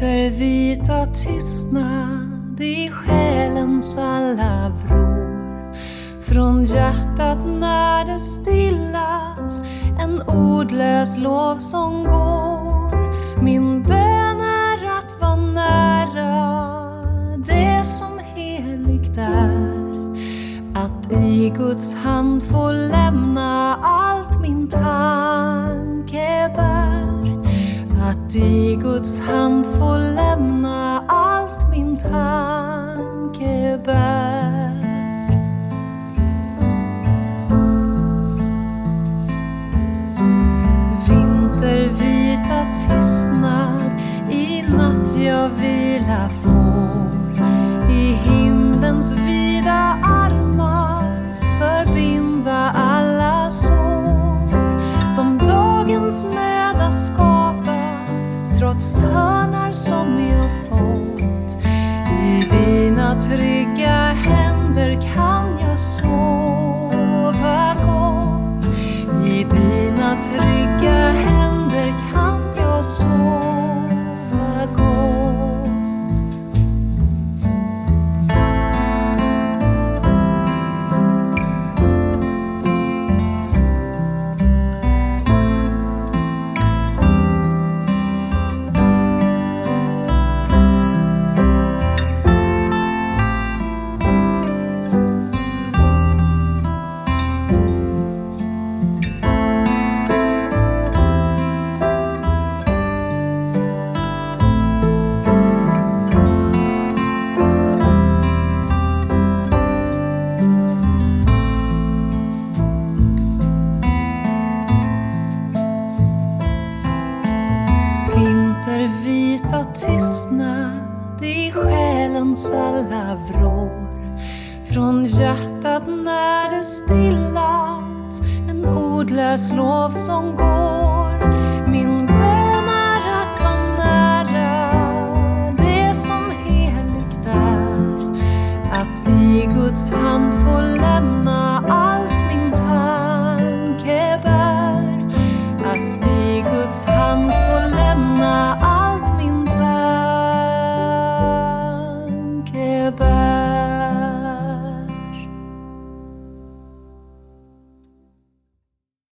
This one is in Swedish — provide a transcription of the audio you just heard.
Vintervita tystnad i själens alla vrår. Från hjärtat när det stillats en ordlös lovsång går. Min bön är att vara nära det som heligt är. Att i Guds hand få lämna allt i Guds hand få lämna allt min tanke bär. Vintervita tystnad i natt jag vila får. Trots törnar som jag fått. I dina trygga händer kan jag sova gott. I dina trygga händer kan jag sova vita tystnad i själens alla vrår. Från hjärtat när det stillats en ordlös lovsång går. Min bön är att vara nära det som heligt är. Att i Guds hand få lämna